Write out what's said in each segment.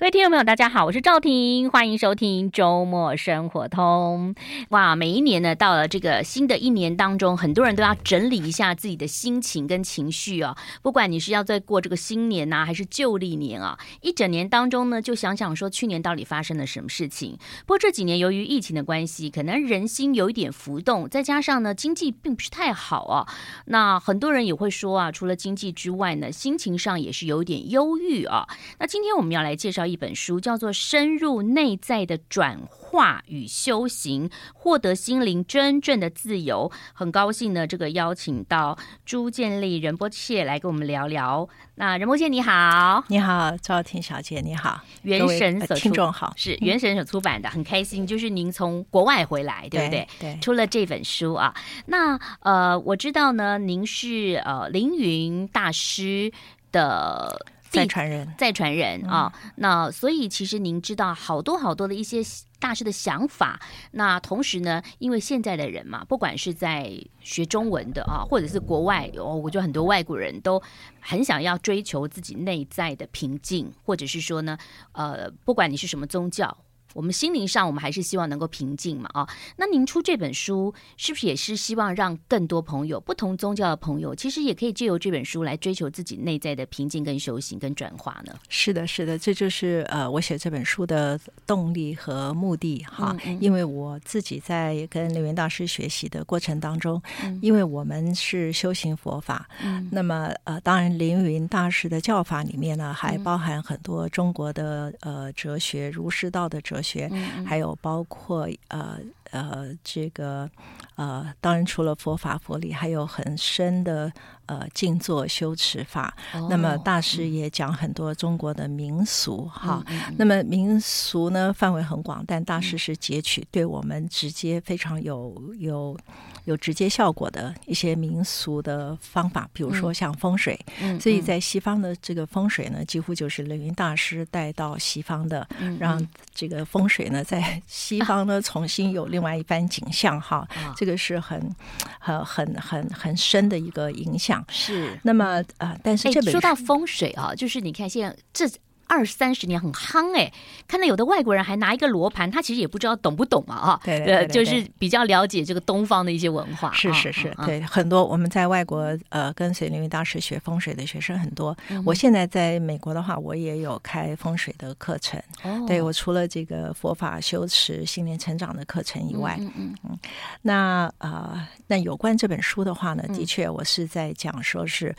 各位听众朋友，大家好，我是赵婷，欢迎收听周末生活通。哇，每一年呢，到了这个新的一年当中，很多人都要整理一下自己的心情跟情绪啊。不管你是要在过这个新年呐，还是旧历年啊，一整年当中呢，就想想说去年到底发生了什么事情。不过这几年由于疫情的关系，可能人心有一点浮动，再加上呢，经济并不是太好啊。那很多人也会说啊，除了经济之外呢，心情上也是有点忧郁啊。那今天我们要来介绍。一本书叫做《深入内在的转化与修行》，获得心灵真正的自由。很高兴呢，这个邀请到朱建立仁波切来跟我们聊聊。那仁波切你好，你好，赵婷小姐你好，元神所出听众好，是元神所出版的，很开心，就是您从国外回来，对不对？对，出了这本书啊。那呃，我知道呢，您是呃凌云大师的。再传人，再传人啊！那所以其实您知道好多好多的一些大师的想法。那同时呢，因为现在的人嘛，不管是在学中文的啊，或者是国外，哦，我觉得很多外国人都很想要追求自己内在的平静，或者是说呢，呃，不管你是什么宗教。我们心灵上，我们还是希望能够平静嘛，啊，那您出这本书，是不是也是希望让更多朋友，不同宗教的朋友，其实也可以借由这本书来追求自己内在的平静、跟修行、跟转化呢？是的，是的，这就是呃，我写这本书的动力和目的哈。嗯嗯，因为我自己在跟凌云大师学习的过程当中，嗯、因为我们是修行佛法，嗯、那么呃，当然凌云大师的教法里面呢，还包含很多中国的呃哲学、儒释道的哲学。学，还有包括呃呃这个呃，当然除了佛法佛理，还有很深的呃静坐修持法。哦、那么大师也讲很多中国的民俗哈。那么民俗呢，范围很广，但大师是截取对我们直接非常有有。有直接效果的一些民俗的方法，比如说像风水。嗯，所以在西方的这个风水呢，几乎就是雷云大师带到西方的，让这个风水呢在西方呢重新有另外一番景象哈。这个是很、很、很、很、很深的一个影响。是。那么呃，但是这本说到风水啊，就是你看现在这。二三十年很夯哎，看到有的外国人还拿一个罗盘，他其实也不知道懂不懂啊啊，对，对，对，对，对，就是比较了解这个东方的一些文化。是是是，对，很多我们在外国呃跟随林云大师学风水的学生很多。嗯、我现在在美国的话，我也有开风水的课程。哦、对我除了这个佛法修持、心灵成长的课程以外，嗯嗯，嗯，那啊、呃，那有关这本书的话呢，的确我是在讲说是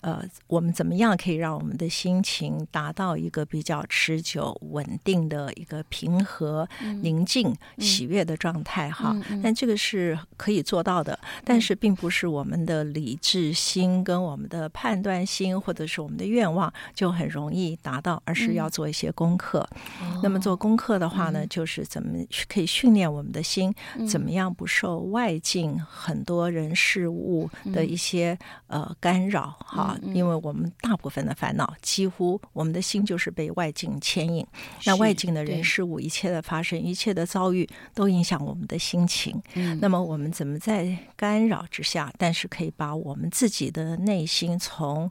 呃，我们怎么样可以让我们的心情达到一。一个比较持久、稳定的一个平和、宁静、喜悦的状态哈，但这个是可以做到的，但是并不是我们的理智心跟我们的判断心或者是我们的愿望就很容易达到，而是要做一些功课。那么做功课的话呢，就是怎么可以训练我们的心，怎么样不受外境很多人事物的一些呃干扰哈，因为我们大部分的烦恼，几乎我们的心就。就是被外境牵引，那外境的人事物，一切的发生，一切的遭遇，都影响我们的心情。嗯，那么我们怎么在干扰之下，但是可以把我们自己的内心从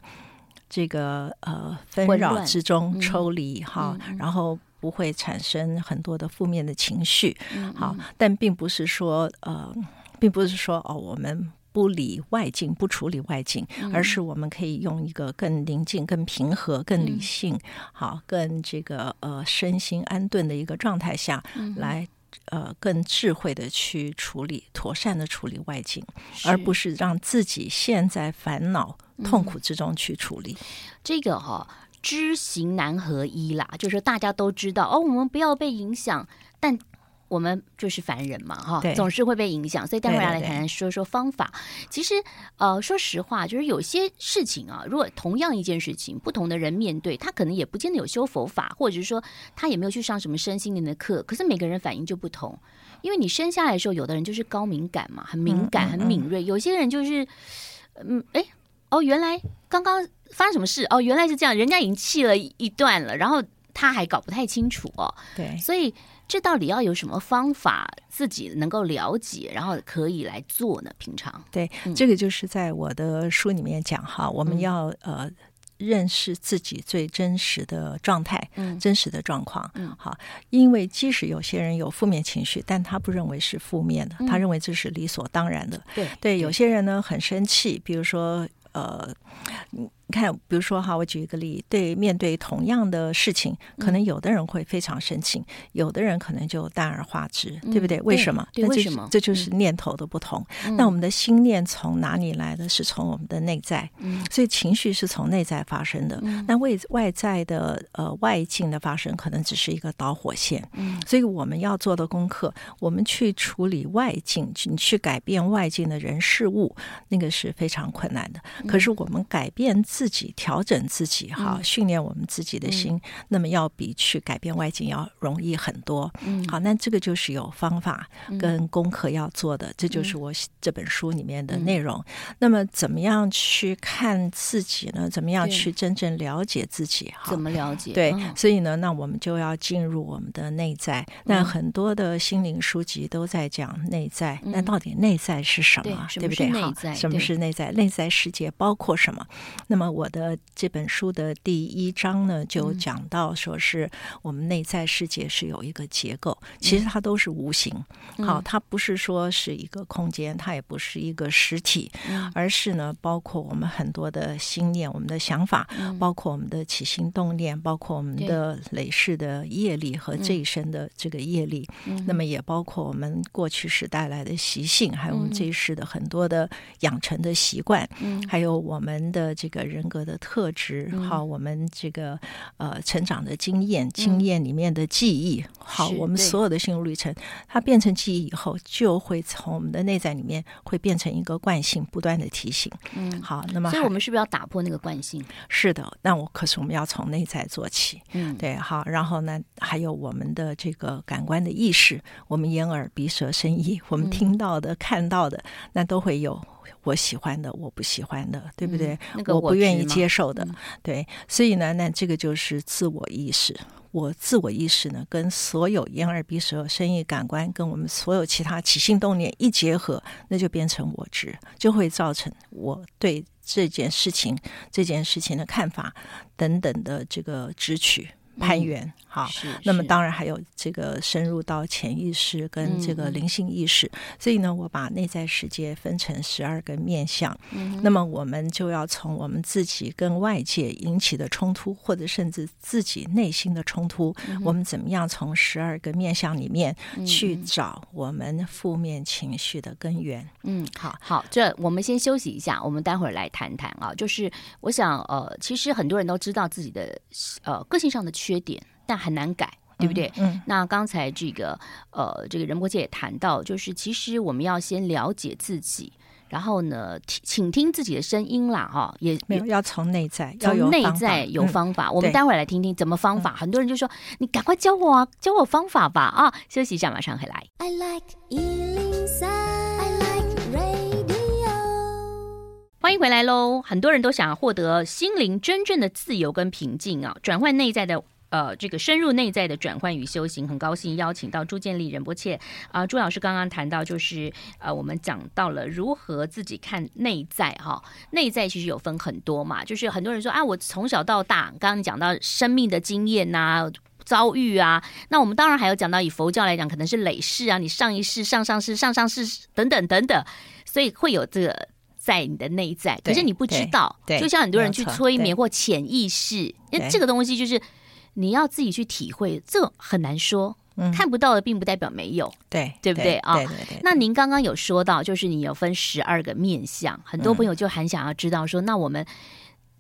这个呃纷扰之中抽离哈，嗯，然后不会产生很多的负面的情绪。嗯，好，但并不是说呃，并不是说哦，我们。不理外境，不处理外境，而是我们可以用一个更宁静、更平和、更理性、好、更这个呃身心安顿的一个状态下来，呃，更智慧的去处理、妥善的处理外境，而不是让自己陷在烦恼、痛苦之中去处理。这个哈、哦，知行难合一啦，就是大家都知道哦，我们不要被影响，但。我们就是凡人嘛，哈，总是会被影响，所以待会儿来谈谈说说方法。对对对，其实，呃，说实话，就是有些事情啊，如果同样一件事情，不同的人面对，他可能也不见得有修佛法，或者是说他也没有去上什么身心灵的课，可是每个人反应就不同。因为你生下来的时候，有的人就是高敏感嘛，很敏感、很敏锐；有些人就是，嗯，哎，哦，原来刚刚发生什么事？哦，原来是这样，人家已经气了一段了，然后他还搞不太清楚哦。对，所以。这到底要有什么方法自己能够了解，然后可以来做呢？平常。对，嗯、这个就是在我的书里面讲哈，我们要呃认识自己最真实的状态，嗯，真实的状况，嗯，好，因为即使有些人有负面情绪，但他不认为是负面的，嗯，他认为这是理所当然的，对对，有些人呢很生气，比如说呃。你看，比如说哈，我举一个例，对，面对同样的事情，可能有的人会非常生气，嗯、有的人可能就淡而化之，嗯、对不对？为什么？对，为什么？这就是念头的不同。嗯、那我们的心念从哪里来的？是从我们的内在。嗯，所以情绪是从内在发生的。嗯、那外外在的呃外境的发生，可能只是一个导火线。嗯，所以我们要做的功课，我们去处理外境，你去改变外境的人事物，那个是非常困难的。嗯、可是我们改变自己，调整。自己哈，训练我们自己的心，嗯、那么要比去改变外境要容易很多。嗯，好，那这个就是有方法跟功课要做的，嗯、这就是我这本书里面的内容。嗯、那么，怎么样去看自己呢？怎么样去真正了解自己？哈，怎么了解？对，哦、所以呢，那我们就要进入我们的内在。那很多的心灵书籍都在讲内在，那、嗯、到底内在是什么？对，对不对？好，什么是内在？内在世界包括什么？那么我的。这本书的第一章呢，就讲到说是我们内在世界是有一个结构，其实它都是无形。好，它不是说是一个空间，它也不是一个实体，而是呢，包括我们很多的心念、我们的想法，包括我们的起心动念，包括我们的累世的业力和这一生的这个业力。那么也包括我们过去时带来的习性，还有我们这一世的很多的养成的习惯，还有我们的这个人格的特质。好，我们这个呃成长的经验，经验里面的记忆，好，我们所有的心路历程，它变成记忆以后，就会从我们的内在里面会变成一个惯性，不断的提醒。嗯，好，那么所以我们是不是要打破那个惯性？是的，那我可是我们要从内在做起。嗯，对，好，然后呢，还有我们的这个感官的意识，我们眼耳鼻舌身意，我们听到的、看到的，那都会有。我喜欢的，我不喜欢的，对不对？嗯那个、我，我不愿意接受的，嗯、对。所以呢，那这个就是自我意识。我自我意识呢，跟所有眼耳鼻舌身意感官，跟我们所有其他起心动念一结合，那就变成我执，就会造成我对这件事情、这件事情的看法等等的这个执取。攀缘，好，那么当然还有这个深入到潜意识跟这个灵性意识，嗯、所以呢，我把内在世界分成十二个面向。嗯、那么我们就要从我们自己跟外界引起的冲突，或者甚至自己内心的冲突，嗯、我们怎么样从十二个面向里面去找我们负面情绪的根源？嗯，好好，这我们先休息一下，我们待会儿来谈谈啊。就是我想，呃，其实很多人都知道自己的呃个性上的缺点，但很难改，对不对？嗯。嗯，那刚才这个呃，这个仁波姐也谈到，就是其实我们要先了解自己，然后呢，请听自己的声音啦，哈、哦，也没有要从内在，从内在有方法。嗯、我们待会儿来听听怎么方法。嗯、很多人就说：“你赶快教我啊，教我方法吧！”啊，休息一下，马上回来。I like 103, I like radio。欢迎回来喽！很多人都想要获得心灵真正的自由跟平静啊，转换内在的。呃，这个深入内在的转换与修行，很高兴邀请到朱建立仁波切啊、呃。朱老师刚刚谈到，就是呃，我们讲到了如何自己看内在哈、哦。内在其实有分很多嘛，就是很多人说啊，我从小到大，刚刚讲到生命的经验呐、啊、遭遇啊，那我们当然还有讲到以佛教来讲，可能是累世啊，你上一世、上上世、上上世等等等等，所以会有这个在你的内在，可是你不知道，就像很多人去催眠或潜意识，因为这个东西就是。你要自己去体会，这很难说。嗯，看不到的并不代表没有，对，对不对啊？对对对。那您刚刚有说到，就是你有分十二个面相，很多朋友就很想要知道说，那我们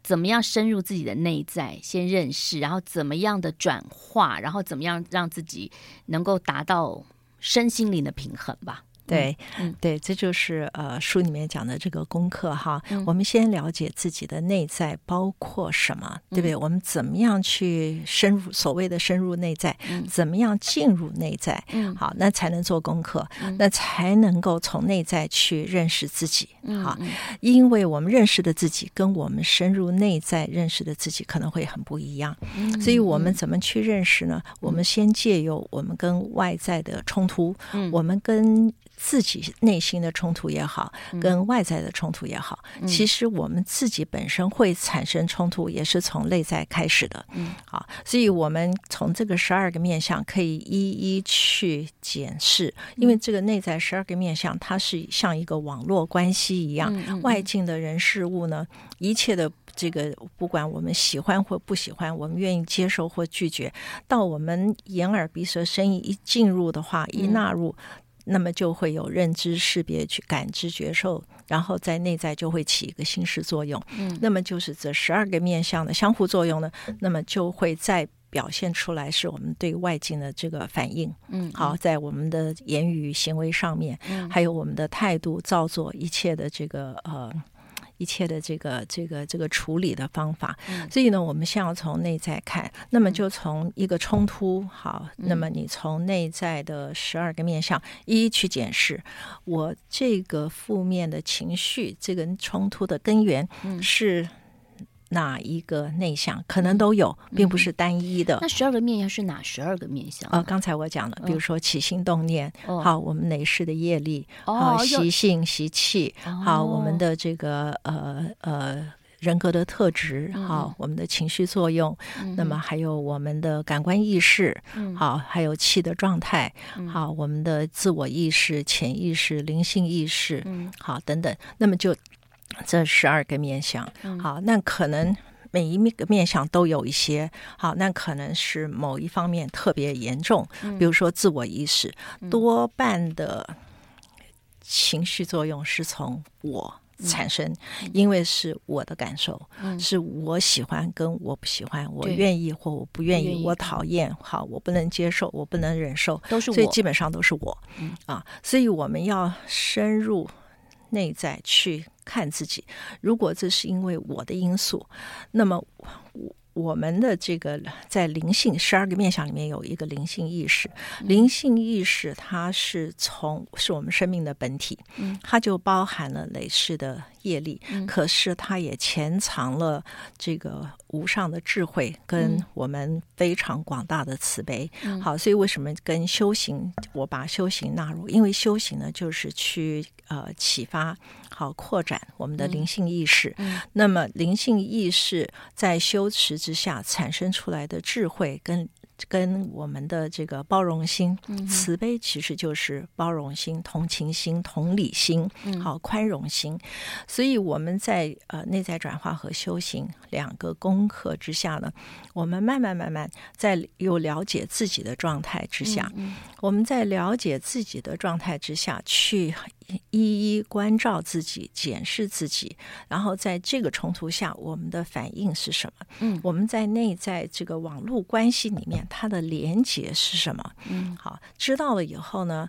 怎么样深入自己的内在，先认识，然后怎么样的转化，然后怎么样让自己能够达到身心灵的平衡吧。对，嗯，对，这就是呃书里面讲的这个功课哈。嗯、我们先了解自己的内在包括什么，对不对？嗯、我们怎么样去深入所谓的深入内在？嗯、怎么样进入内在？嗯，好，那才能做功课，嗯、那才能够从内在去认识自己。嗯、好，因为我们认识的自己跟我们深入内在认识的自己可能会很不一样。嗯、所以我们怎么去认识呢？嗯、我们先借由我们跟外在的冲突，嗯、我们跟自己内心的冲突也好，跟外在的冲突也好，嗯、其实我们自己本身会产生冲突，也是从内在开始的。嗯，好，所以我们从这个十二个面相可以一一去检视，因为这个内在十二个面相，它是像一个网络关系一样，嗯、外境的人事物呢，一切的这个不管我们喜欢或不喜欢，我们愿意接受或拒绝，到我们眼耳鼻舌身意一进入的话，一纳入。嗯那么就会有认知、识别、去感知、觉受，然后在内在就会起一个心识作用。嗯，那么就是这十二个面向的相互作用呢，那么就会再表现出来是我们对外境的这个反应。嗯，好，在我们的言语行为上面，嗯，还有我们的态度、造作一切的这个呃。一切的这个这个这个处理的方法，嗯、所以呢，我们先要从内在看，那么就从一个冲突，好，嗯、那么你从内在的十二个面向一一去检视，我这个负面的情绪，这个冲突的根源是。哪一个内向可能都有，并不是单一的。嗯、那十二个面向是哪十二个面向？呃，刚才我讲了，比如说起心动念，哦、好，我们累世的业力，哦、好，习性习气，哦、好，我们的这个呃呃人格的特质，嗯、好，我们的情绪作用，嗯、那么还有我们的感官意识，嗯、好，还有气的状态，嗯、好，我们的自我意识、潜意识、灵性意识，嗯、好，等等，那么就。这十二个面相，好，那可能每一个面相都有一些，好，那可能是某一方面特别严重，比如说自我意识，多半的情绪作用是从我产生，因为是我的感受，是我喜欢跟我不喜欢，我愿意或我不愿意，我讨厌，好，我不能接受，我不能忍受，都是我，所以基本上都是我，啊，所以我们要深入。内在去看自己，如果这是因为我的因素，那么我。我们的这个在灵性十二个面相里面有一个灵性意识，灵性意识它是从是我们生命的本体，它就包含了累世的业力，可是它也潜藏了这个无上的智慧跟我们非常广大的慈悲。好，所以为什么跟修行，我把修行纳入？因为修行呢，就是去呃启发。好，扩展我们的灵性意识。嗯，那么灵性意识在修持之下产生出来的智慧跟。跟我们的这个包容心、慈悲，其实就是包容心、同情心、同理心，好，宽容心。所以我们在呃内在转化和修行两个功课之下呢，我们慢慢慢慢在有了解自己的状态之下，我们在了解自己的状态之下去一一关照自己、检视自己，然后在这个冲突下，我们的反应是什么？嗯，我们在内在这个网络关系里面。它的连结是什么？嗯，好，知道了以后呢，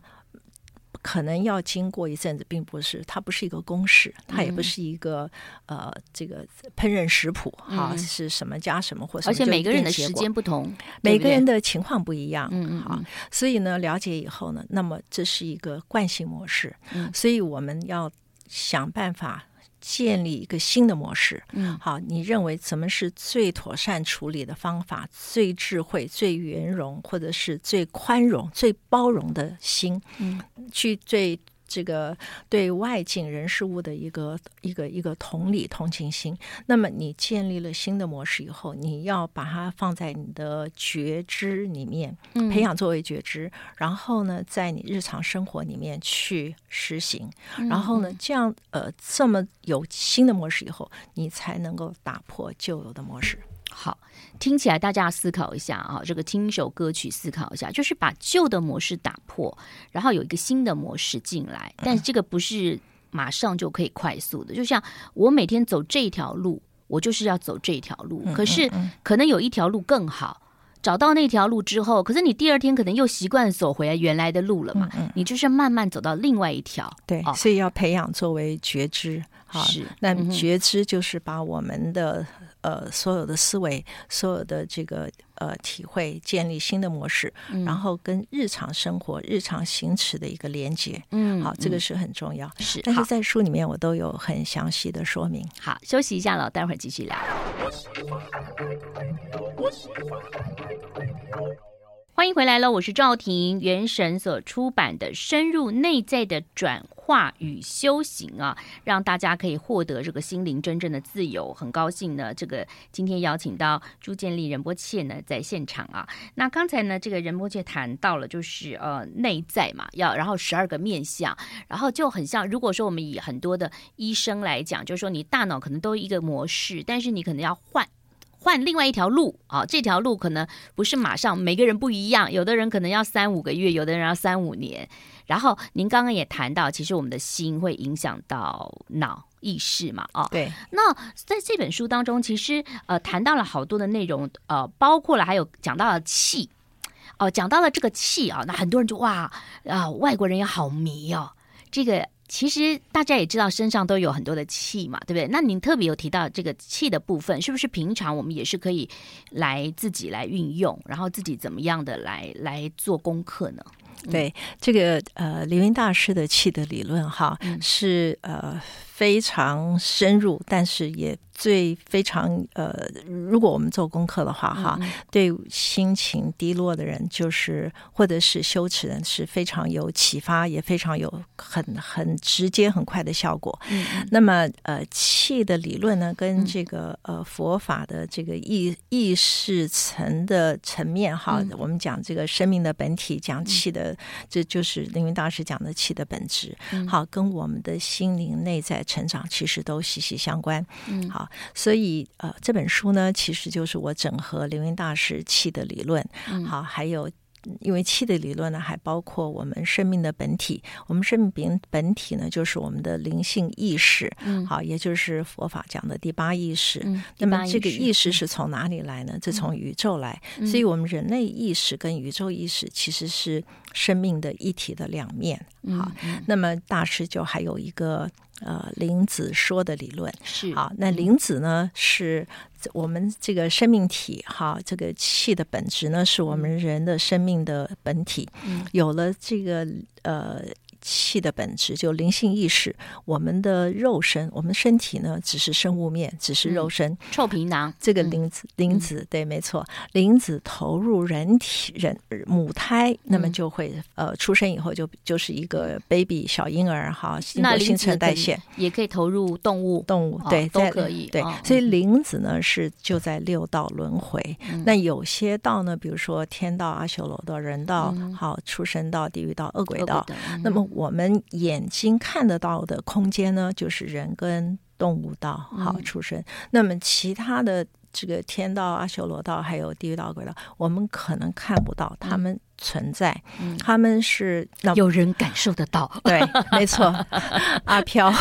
可能要经过一阵子，并不是它不是一个公式，它也不是一个、嗯、呃这个烹饪食谱哈，嗯、是什么加什么或什么，而且每个人的时间不同，每个人的情况不一样，嗯嗯，好，所以呢，了解以后呢，那么这是一个惯性模式，嗯，所以我们要想办法。建立一个新的模式，嗯，好，你认为怎么是最妥善处理的方法？最智慧、最圆融，或者是最宽容、最包容的心，嗯，去最。这个对外境人事物的一个一个一个同理同情心，那么你建立了新的模式以后，你要把它放在你的觉知里面，培养作为觉知，嗯、然后呢，在你日常生活里面去实行，嗯、然后呢，这样呃，这么有新的模式以后，你才能够打破旧有的模式。好，听起来大家思考一下啊，这个听一首歌曲思考一下，就是把旧的模式打破，然后有一个新的模式进来。但是这个不是马上就可以快速的，就像我每天走这条路，我就是要走这条路。可是可能有一条路更好，找到那条路之后，可是你第二天可能又习惯走回来原来的路了嘛？你就是慢慢走到另外一条。对，所以要培养作为觉知。好，是，那觉知就是把我们的。呃，所有的思维，所有的这个呃体会，建立新的模式，嗯、然后跟日常生活、日常行持的一个连接，嗯，好，这个是很重要。是，但是在书里面我都有很详细的说明。好，休息一下了，待会儿继续聊。欢迎回来了，我是赵婷。原神所出版的《深入内在的转化与修行》啊，让大家可以获得这个心灵真正的自由。很高兴呢，这个今天邀请到朱建立仁波切呢在现场啊。那刚才呢，这个仁波切谈到了就是呃内在嘛，要然后十二个面相，然后就很像，如果说我们以很多的医生来讲，就是说你大脑可能都一个模式，但是你可能要换。换另外一条路啊，这条路可能不是马上，每个人不一样，有的人可能要三五个月，有的人要三五年。然后您刚刚也谈到，其实我们的心会影响到脑意识嘛，啊，对。那在这本书当中，其实呃谈到了好多的内容，呃，包括了还有讲到了气，哦、呃，讲到了这个气啊，那很多人就哇啊、呃，外国人也好迷哦，这个。其实大家也知道，身上都有很多的气嘛，对不对？那您特别有提到这个气的部分，是不是平常我们也是可以来自己来运用，然后自己怎么样的来来做功课呢？对，这个呃，凌云大师的气的理论哈，嗯、是呃非常深入，但是也。最非常呃，如果我们做功课的话，哈、嗯，对心情低落的人，就是或者是羞耻人，是非常有启发，也非常有很很直接、很快的效果。嗯，那么呃，气的理论呢，跟这个呃佛法的这个意意识层的层面，哈，嗯、我们讲这个生命的本体，讲气的，嗯、这就是凌云大师讲的气的本质。嗯，好，跟我们的心灵内在成长其实都息息相关。嗯，好。所以，呃，这本书呢，其实就是我整合凌云大师气的理论，好，还有。因为气的理论呢，还包括我们生命的本体。我们生命本本体呢，就是我们的灵性意识，嗯，好，也就是佛法讲的第八意识。嗯，那么这个意识是从哪里来呢？嗯、这从宇宙来。嗯、所以，我们人类意识跟宇宙意识其实是生命的一体的两面。好，嗯、那么大师就还有一个呃灵子说的理论。是，好，那灵子呢是。我们这个生命体哈，这个气的本质呢，是我们人的生命的本体。嗯，有了这个呃。气的本质就灵性意识，我们的肉身，我们身体呢，只是生物面，只是肉身，嗯、臭皮囊。这个灵子，灵子，对，没错，灵子投入人体，人母胎，那么就会呃，出生以后就就是一个 baby 小婴儿哈，经过新陈代谢，也可以投入动物，动物对都可以，对，所以灵子呢是就在六道轮回，那有些道呢，比如说天道、阿修罗道、人道，好，出生道、地狱道、恶鬼道，那么。我们眼睛看得到的空间呢，就是人跟动物道好出生。嗯、那么其他的这个天道、阿修罗道，还有地狱道、鬼道，我们可能看不到，他们存在，嗯、他们是有人感受得到。对，没错，阿飘。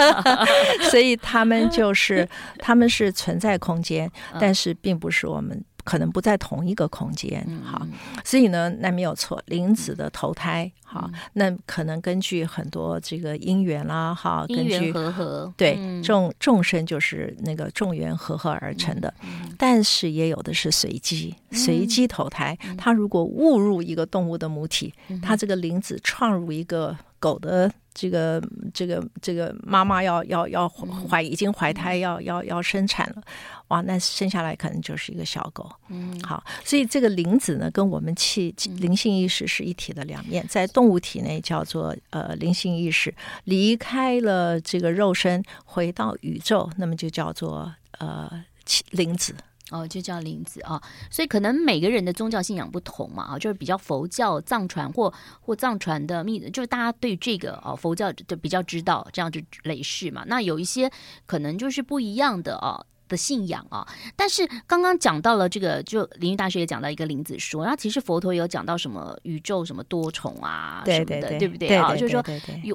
所以他们就是他们是存在空间，但是并不是我们。可能不在同一个空间，好，所以呢，那没有错，灵子的投胎，好，那可能根据很多这个因缘啦，哈，根据和合，对，众众生就是那个众缘和合而成的，但是也有的是随机，随机投胎，他如果误入一个动物的母体，他这个灵子创入一个狗的。这个这个这个妈妈要要要怀已经怀胎要要要生产了，哇，那生下来可能就是一个小狗。嗯，好，所以这个灵子呢，跟我们气灵性意识是一体的两面，在动物体内叫做呃灵性意识，离开了这个肉身，回到宇宙，那么就叫做呃灵子。哦，就叫林子啊，所以可能每个人的宗教信仰不同嘛，啊，就是比较佛教藏传或或藏传的密，就是大家对这个哦佛教就比较知道，这样就类似嘛。那有一些可能就是不一样的哦的信仰啊。但是刚刚讲到了这个，就林云大师也讲到一个林子说，那其实佛陀也有讲到什么宇宙什么多重啊什么的，对对对，对不对啊？就是说，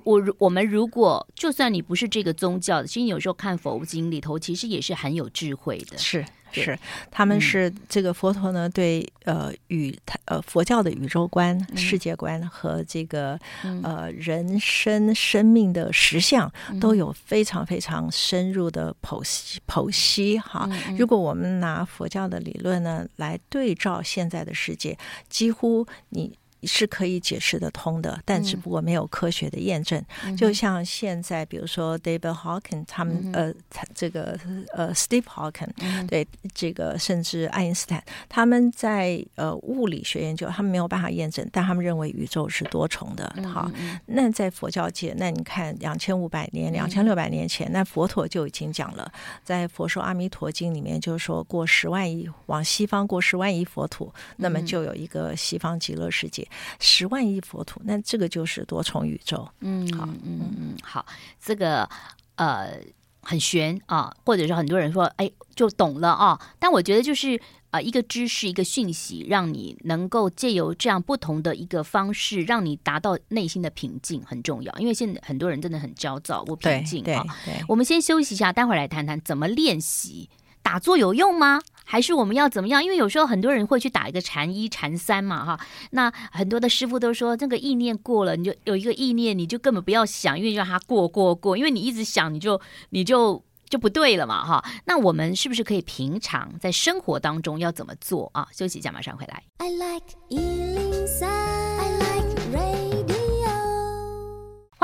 我我们如果就算你不是这个宗教的，其实有时候看佛经里头，其实也是很有智慧的，是。是，他们是这个佛陀呢，对呃宇呃佛教的宇宙观、世界观和这个呃人生生命的实相都有非常非常深入的剖析剖析哈。如果我们拿佛教的理论呢来对照现在的世界，几乎你。是可以解释得通的，但只不过没有科学的验证。嗯、就像现在，比如说 David Hawking 他们、嗯、呃，这个呃 Steve Hawking、嗯、对这个甚至爱因斯坦，他们在呃物理学研究，他们没有办法验证，但他们认为宇宙是多重的。好，嗯、那在佛教界，那你看两千五百年、两千六百年前，那佛陀就已经讲了，在《佛说阿弥陀经》里面，就是说过十万亿往西方过十万亿佛土，那么就有一个西方极乐世界。十万亿佛土，那这个就是多重宇宙。嗯，好，嗯嗯，好，这个呃很玄啊，或者是很多人说，哎，就懂了啊。但我觉得就是啊、呃，一个知识，一个讯息，让你能够借由这样不同的一个方式，让你达到内心的平静很重要。因为现在很多人真的很焦躁，不平静啊。我们先休息一下，待会儿来谈谈怎么练习。打坐有用吗？还是我们要怎么样？因为有时候很多人会去打一个禅一、禅三嘛，哈。那很多的师傅都说，这个意念过了，你就有一个意念，你就根本不要想，因为让它过过过，因为你一直想，你就你就就不对了嘛，哈。那我们是不是可以平常在生活当中要怎么做啊？休息一下，马上回来。I like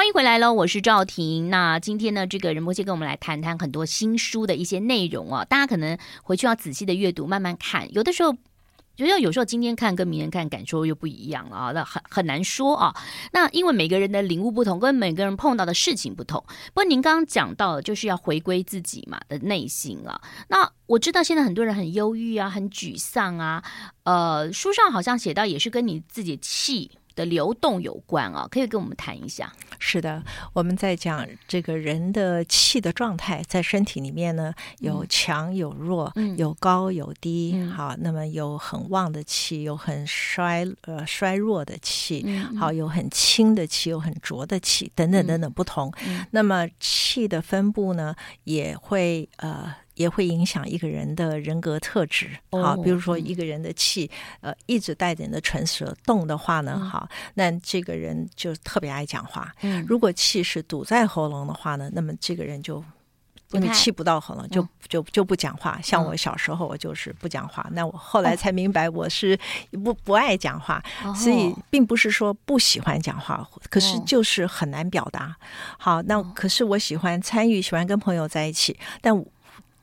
欢迎回来喽，我是赵婷。那今天呢，这个仁波切跟我们来谈谈很多新书的一些内容啊，大家可能回去要仔细的阅读，慢慢看。有的时候，觉得有时候今天看跟明天看感受又不一样了啊，那很很难说啊。那因为每个人的领悟不同，跟每个人碰到的事情不同。不过您刚刚讲到，就是要回归自己嘛的内心啊。那我知道现在很多人很忧郁啊，很沮丧啊。呃，书上好像写到，也是跟你自己气的流动有关啊，可以跟我们谈一下。是的，我们在讲这个人的气的状态，在身体里面呢，有强有弱，嗯、有高有低。嗯、好，那么有很旺的气，有很衰呃衰弱的气，嗯、好，有很轻的气，有很浊的气，等等等等不同。嗯、那么气的分布呢，也会呃。也会影响一个人的人格特质，好，比如说一个人的气，呃，一直带着你的唇舌动的话呢，好，那这个人就特别爱讲话。如果气是堵在喉咙的话呢，那么这个人就因为气不到喉咙，就就就不讲话。像我小时候，我就是不讲话，那我后来才明白我是不不爱讲话，所以并不是说不喜欢讲话，可是就是很难表达。好，那可是我喜欢参与，喜欢跟朋友在一起，但。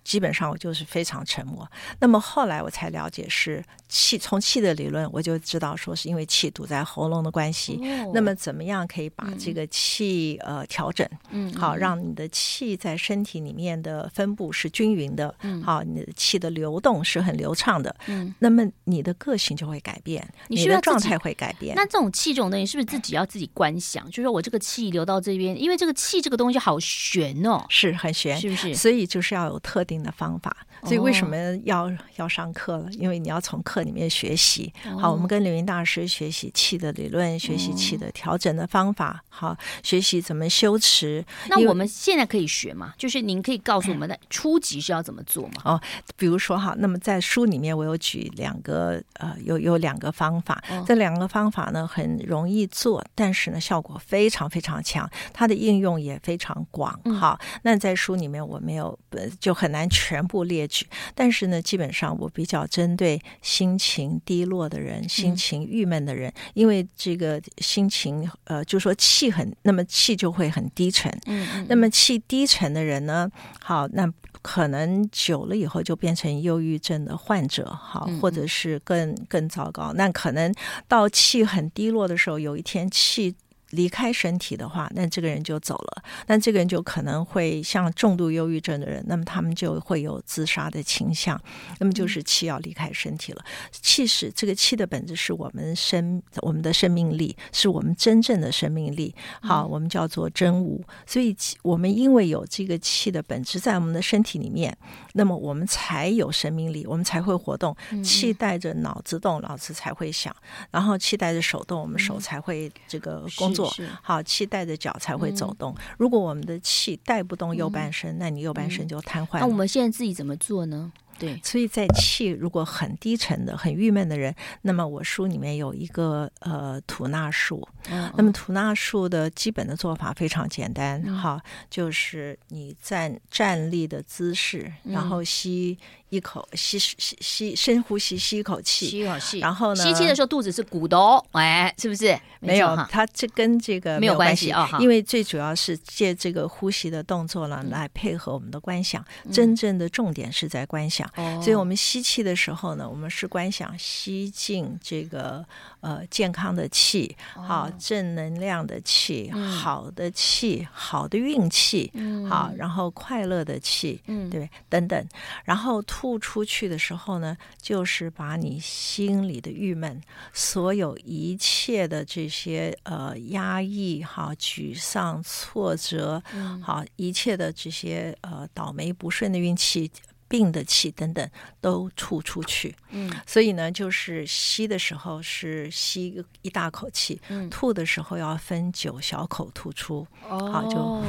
基本上我就是非常沉默。那么后来我才了解是气，从气的理论我就知道说是因为气堵在喉咙的关系。哦、那么怎么样可以把这个气、嗯、呃调整？嗯，好，让你的气在身体里面的分布是均匀的。嗯，好，你的气的流动是很流畅的。嗯，那么你的个性就会改变，你，你的状态会改变。那这种气这种东西是不是自己要自己观想？就是说我这个气流到这边，因为这个气这个东西好悬哦，是很悬，是不是？所以就是要有特定的方法，所以为什么要、哦、要上课了？因为你要从课里面学习。哦、好，我们跟刘云大师学习气的理论，学习气的调整的方法。好，学习怎么修持。那我们现在可以学吗？就是您可以告诉我们的 初级是要怎么做吗？哦，比如说哈，那么在书里面我有举两个呃，有有两个方法。哦、这两个方法呢很容易做，但是呢效果非常非常强，它的应用也非常广。嗯、好，那在书里面我没有就很难全部列举，但是呢，基本上我比较针对心情低落的人、心情郁闷的人，嗯、因为这个心情呃，就说气很，那么气就会很低沉。嗯，嗯，那么气低沉的人呢，好，那可能久了以后就变成忧郁症的患者，好，或者是更更糟糕。那可能到气很低落的时候，有一天气。离开身体的话，那这个人就走了。那这个人就可能会像重度忧郁症的人，那么他们就会有自杀的倾向。那么就是气要离开身体了。气是这个气的本质，是我们生我们的生命力，是我们真正的生命力。好，我们叫做真无。所以，我们因为有这个气的本质在我们的身体里面，那么我们才有生命力，我们才会活动。气带着脑子动，脑子才会想；然后气带着手动，我们手才会这个工作。是好，气带着脚才会走动。嗯、如果我们的气带不动右半身，嗯、那你右半身就瘫痪了。那我们现在自己怎么做呢？对，所以在气如果很低沉的、很郁闷的人，那么我书里面有一个呃吐纳术。哦、那么吐纳术的基本的做法非常简单，哈、嗯，就是你站站立的姿势，然后吸一口吸吸吸，深呼吸，吸一口气，吸一口气。然后呢，吸气的时候肚子是鼓的哦，哎，是不是？没有，它这跟这个没有关系啊，因为最主要是借这个呼吸的动作呢，来配合我们的观想。真正的重点是在观想，所以我们吸气的时候呢，我们是观想吸进这个呃健康的气，好正能量的气，好的气，好的运气，好，然后快乐的气，嗯，对，等等，然后吐出去的时候呢，就是把你心里的郁闷，所有一切的这些呃压抑、哈沮丧、挫折，好一切的这些呃倒霉不顺的运气、病的气等等都吐出去。嗯，所以呢，就是吸的时候是吸一大口气，吐的时候要分九小口吐出。哦，好就。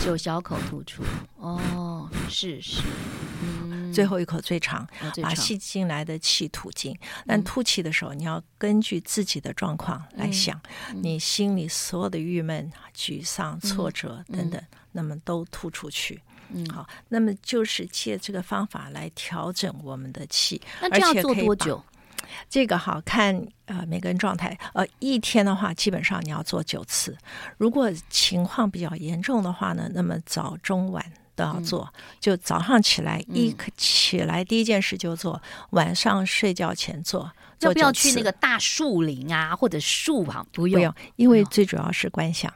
九小口吐出，哦，是是，嗯，最后一口最长，把吸进来的气吐尽。但吐气的时候，你要根据自己的状况来想，你心里所有的郁闷、沮丧、挫折等等，那么都吐出去。嗯，好，那么就是借这个方法来调整我们的气。那这样做多久？这个好看，呃，每个人状态，呃，一天的话，基本上你要做九次。如果情况比较严重的话呢，那么早中晚都要做。嗯、就早上起来一起来第一件事就做，嗯、晚上睡觉前做。要不要去那个大树林啊，或者树旁？不用，不用，因为最主要是观想。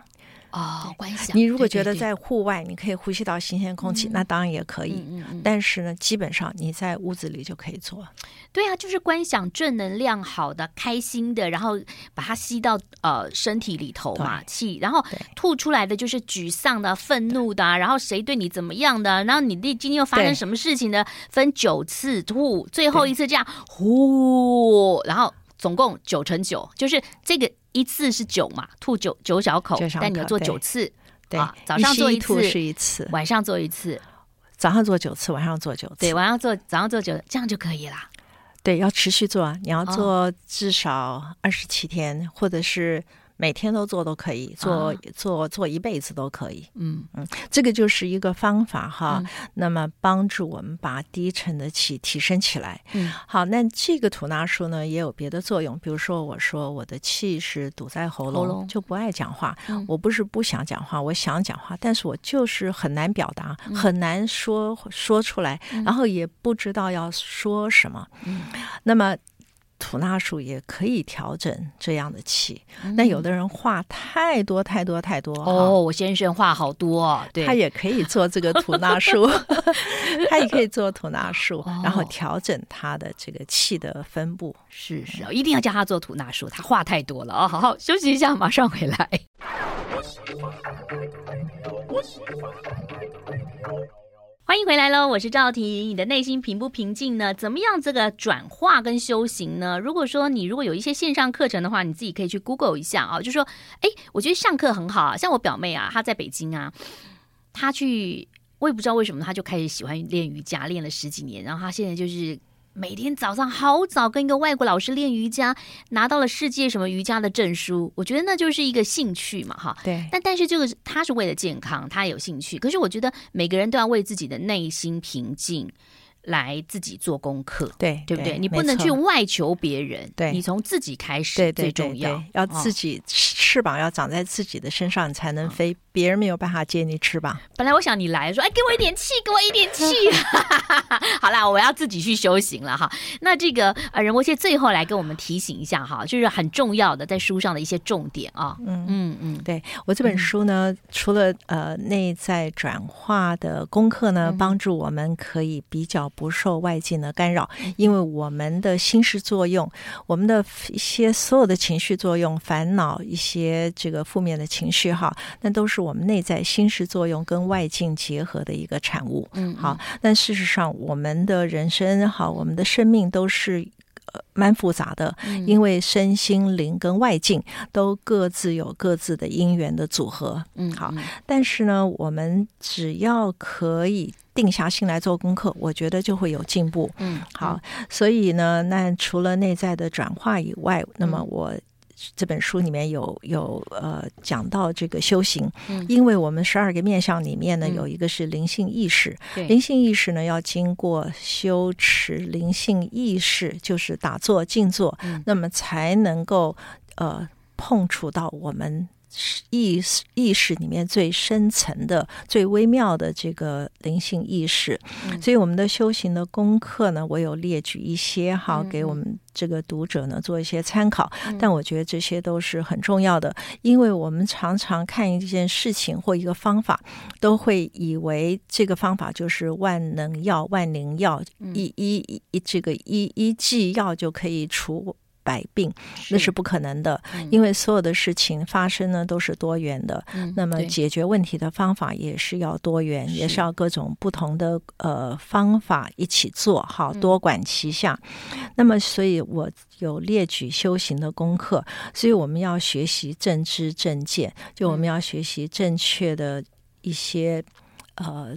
哦，观想。你如果觉得在户外你可以呼吸到新鲜空气，那当然也可以。嗯嗯嗯，但是呢，基本上你在屋子里就可以做。对啊，就是观想正能量好的、开心的，然后把它吸到呃身体里头嘛，气，然后吐出来的就是沮丧的、愤怒的，对然后谁对你怎么样的，然后你今天又发生什么事情呢？分九次吐，最后一次这样对呼，然后总共九乘九，就是这个。一次是九嘛，吐九九小口，小口，但你要做九次，对，啊、早上做一次，一是一次，晚上做一次，早上做九次，晚上做九次，对，晚上做，早上做九，这样就可以了。对，要持续做，你要做至少二十七天，哦、或者是。每天都做都可以，做做做一辈子都可以。嗯嗯，这个就是一个方法哈。嗯、那么帮助我们把低沉的气提升起来。嗯，好，那这个吐纳术呢也有别的作用，比如说我说我的气是堵在喉咙，喉咙就不爱讲话。嗯、我不是不想讲话，我想讲话，但是我就是很难表达，嗯、很难说说出来，嗯、然后也不知道要说什么。嗯，那么。吐纳术也可以调整这样的气。那有的人话太多太多太多哦，我先生话好多，对，他也可以做这个吐纳术，他也可以做吐纳术，然后调整他的这个气的分布。是是，一定要叫他做吐纳术，他话太多了哦。好好休息一下，马上回来。欢迎回来喽，我是赵婷。你的内心平不平静呢？怎么样这个转化跟修行呢？如果说你如果有一些线上课程的话，你自己可以去 Google 一下啊。就说，哎，我觉得上课很好啊。像我表妹啊，她在北京啊，她去，我也不知道为什么，她就开始喜欢练瑜伽，练了十几年，然后她现在就是。每天早上好早跟一个外国老师练瑜伽，拿到了世界什么瑜伽的证书，我觉得那就是一个兴趣嘛，哈。对。但但是这个他是为了健康，他有兴趣。可是我觉得每个人都要为自己的内心平静。来自己做功课，对对不对？你不能去外求别人，对，你从自己开始最重要。要自己翅膀要长在自己的身上，你才能飞。别人没有办法借你翅膀。本来我想你来说，哎，给我一点气，给我一点气。好啦，我要自己去修行了哈。那这个呃，仁波切最后来跟我们提醒一下哈，就是很重要的在书上的一些重点啊。嗯嗯嗯，对我这本书呢，除了呃内在转化的功课呢，帮助我们可以比较。不受外境的干扰，因为我们的心事作用，我们的一些所有的情绪作用、烦恼、一些这个负面的情绪，哈，那都是我们内在心事作用跟外境结合的一个产物。嗯，好，但事实上，我们的人生，哈，我们的生命都是。呃，蛮复杂的，因为身心灵跟外境都各自有各自的因缘的组合。嗯，好，但是呢，我们只要可以定下心来做功课，我觉得就会有进步。嗯，好，所以呢，那除了内在的转化以外，那么我这本书里面有有呃讲到这个修行，嗯、因为我们十二个面相里面呢，嗯、有一个是灵性意识，对灵性意识呢要经过修持灵性意识，就是打坐静坐，嗯、那么才能够呃碰触到我们。意识意识里面最深层的、最微妙的这个灵性意识，嗯、所以我们的修行的功课呢，我有列举一些哈，给我们这个读者呢做一些参考。嗯、但我觉得这些都是很重要的，因为我们常常看一件事情或一个方法，都会以为这个方法就是万能药、万灵药，嗯、一一一这个一一剂药就可以除。百病，那是不可能的，嗯、因为所有的事情发生呢都是多元的。嗯、那么解决问题的方法也是要多元，也是要各种不同的呃方法一起做，好多管齐下。嗯、那么，所以我有列举修行的功课，所以我们要学习正知正见，就我们要学习正确的一些呃。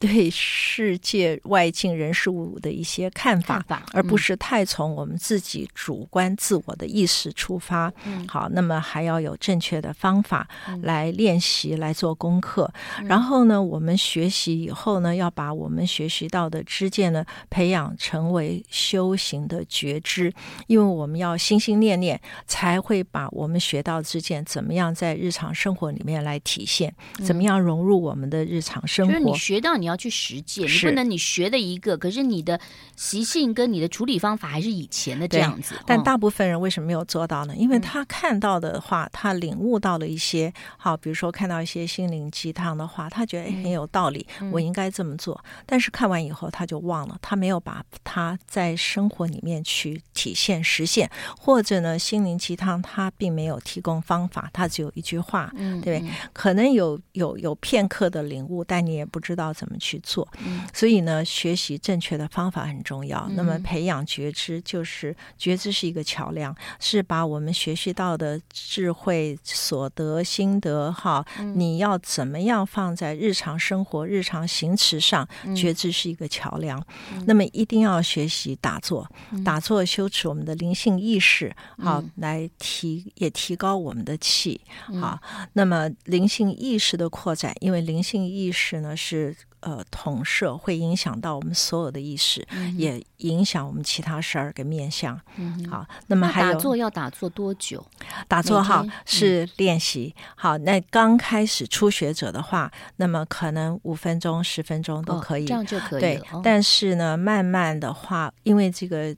对世界外境人事物的一些看法，看法，而不是太从我们自己主观自我的意识出发。嗯，好，那么还要有正确的方法来练习，来做功课。嗯、然后呢，我们学习以后呢，要把我们学习到的知见呢，培养成为修行的觉知，因为我们要心心念念，才会把我们学到的知见怎么样在日常生活里面来体现，怎么样融入我们的日常生活。就是你学到你要去实践，你不能你学的一个，可是你的习性跟你的处理方法还是以前的这样子。但大部分人为什么没有做到呢？因为他看到的话，嗯、他领悟到了一些，好，比如说看到一些心灵鸡汤的话，他觉得很有道理，嗯、我应该这么做。但是看完以后他就忘了，他没有把他在生活里面去体现实现，或者呢，心灵鸡汤他并没有提供方法，他只有一句话，嗯，对不对？可能有有有片刻的领悟，但你也不知道怎么去做，所以呢，学习正确的方法很重要。那么培养觉知，就是觉知是一个桥梁，是把我们学习到的智慧、所得、心得，哈，你要怎么样放在日常生活、日常行持上？觉知是一个桥梁。那么一定要学习打坐，打坐修持我们的灵性意识，好，来提也提高我们的气，好。那么灵性意识的扩展，因为灵性意识呢是。呃，统摄会影响到我们所有的意识，嗯、也影响我们其他十二个面相。嗯、好，那么还有打坐要打坐多久？打坐哈是练习。嗯、好，那刚开始初学者的话，那么可能五分钟、十分钟都可以，哦、这样就可以。对，哦、但是呢，慢慢的话，因为这个。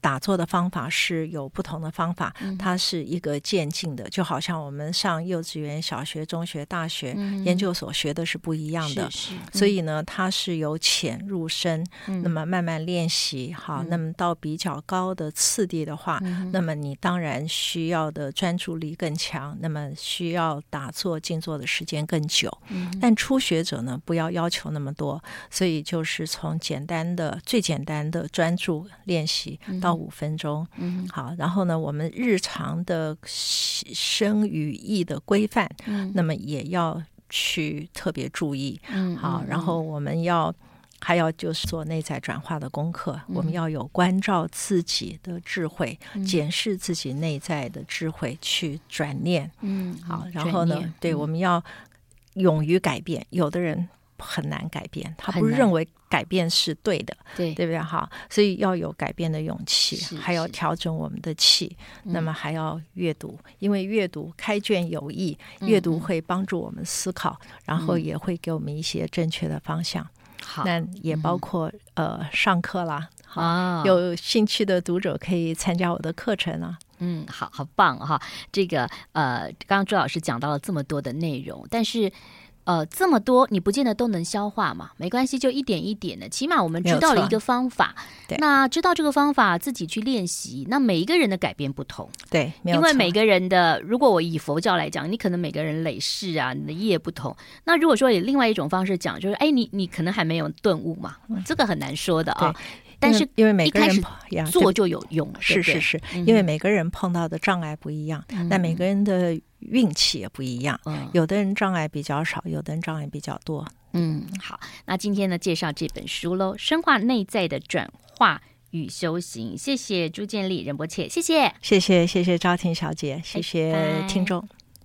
打坐的方法是有不同的方法，它是一个渐进的，就好像我们上幼稚园、小学、中学、大学、研究所学的是不一样的。所以呢，它是由浅入深，那么慢慢练习。好，那么到比较高的次第的话，那么你当然需要的专注力更强，那么需要打坐静坐的时间更久。但初学者呢，不要要求那么多，所以就是从简单的、最简单的专注练习到。五分钟，嗯，好，然后呢，我们日常的生语意的规范，嗯，那么也要去特别注意，嗯，好，然后我们要还要就是做内在转化的功课，嗯，我们要有关照自己的智慧，嗯，检视自己内在的智慧去转念，嗯，好，然后呢，对，我们要勇于改变，有的人。很难改变，他不认为改变是对的，对对不对？哈，所以要有改变的勇气，还要调整我们的气，那么还要阅读，因为阅读开卷有益，阅读会帮助我们思考，然后也会给我们一些正确的方向。好，那也包括呃上课啦，好，有兴趣的读者可以参加我的课程啊。嗯，好好棒哈，这个呃，刚刚朱老师讲到了这么多的内容，但是。呃，这么多你不见得都能消化嘛，没关系，就一点一点的，起码我们知道了一个方法。对，那知道这个方法，自己去练习。那每一个人的改变不同，对，因为每个人的，如果我以佛教来讲，你可能每个人累世啊，你的业不同。那如果说以另外一种方式讲，就是哎，你你可能还没有顿悟嘛，这个很难说的啊。但是因为每个人做就有用，是是是，因为每个人碰到的障碍不一样，那每个人的运气也不一样。有的人障碍比较少，有的人障碍比较多。嗯，好，那今天呢，介绍这本书喽，深化内在的转化与修行。谢谢朱建立、任伯切，谢谢，谢谢，谢谢赵婷小姐，谢谢听众。拜拜。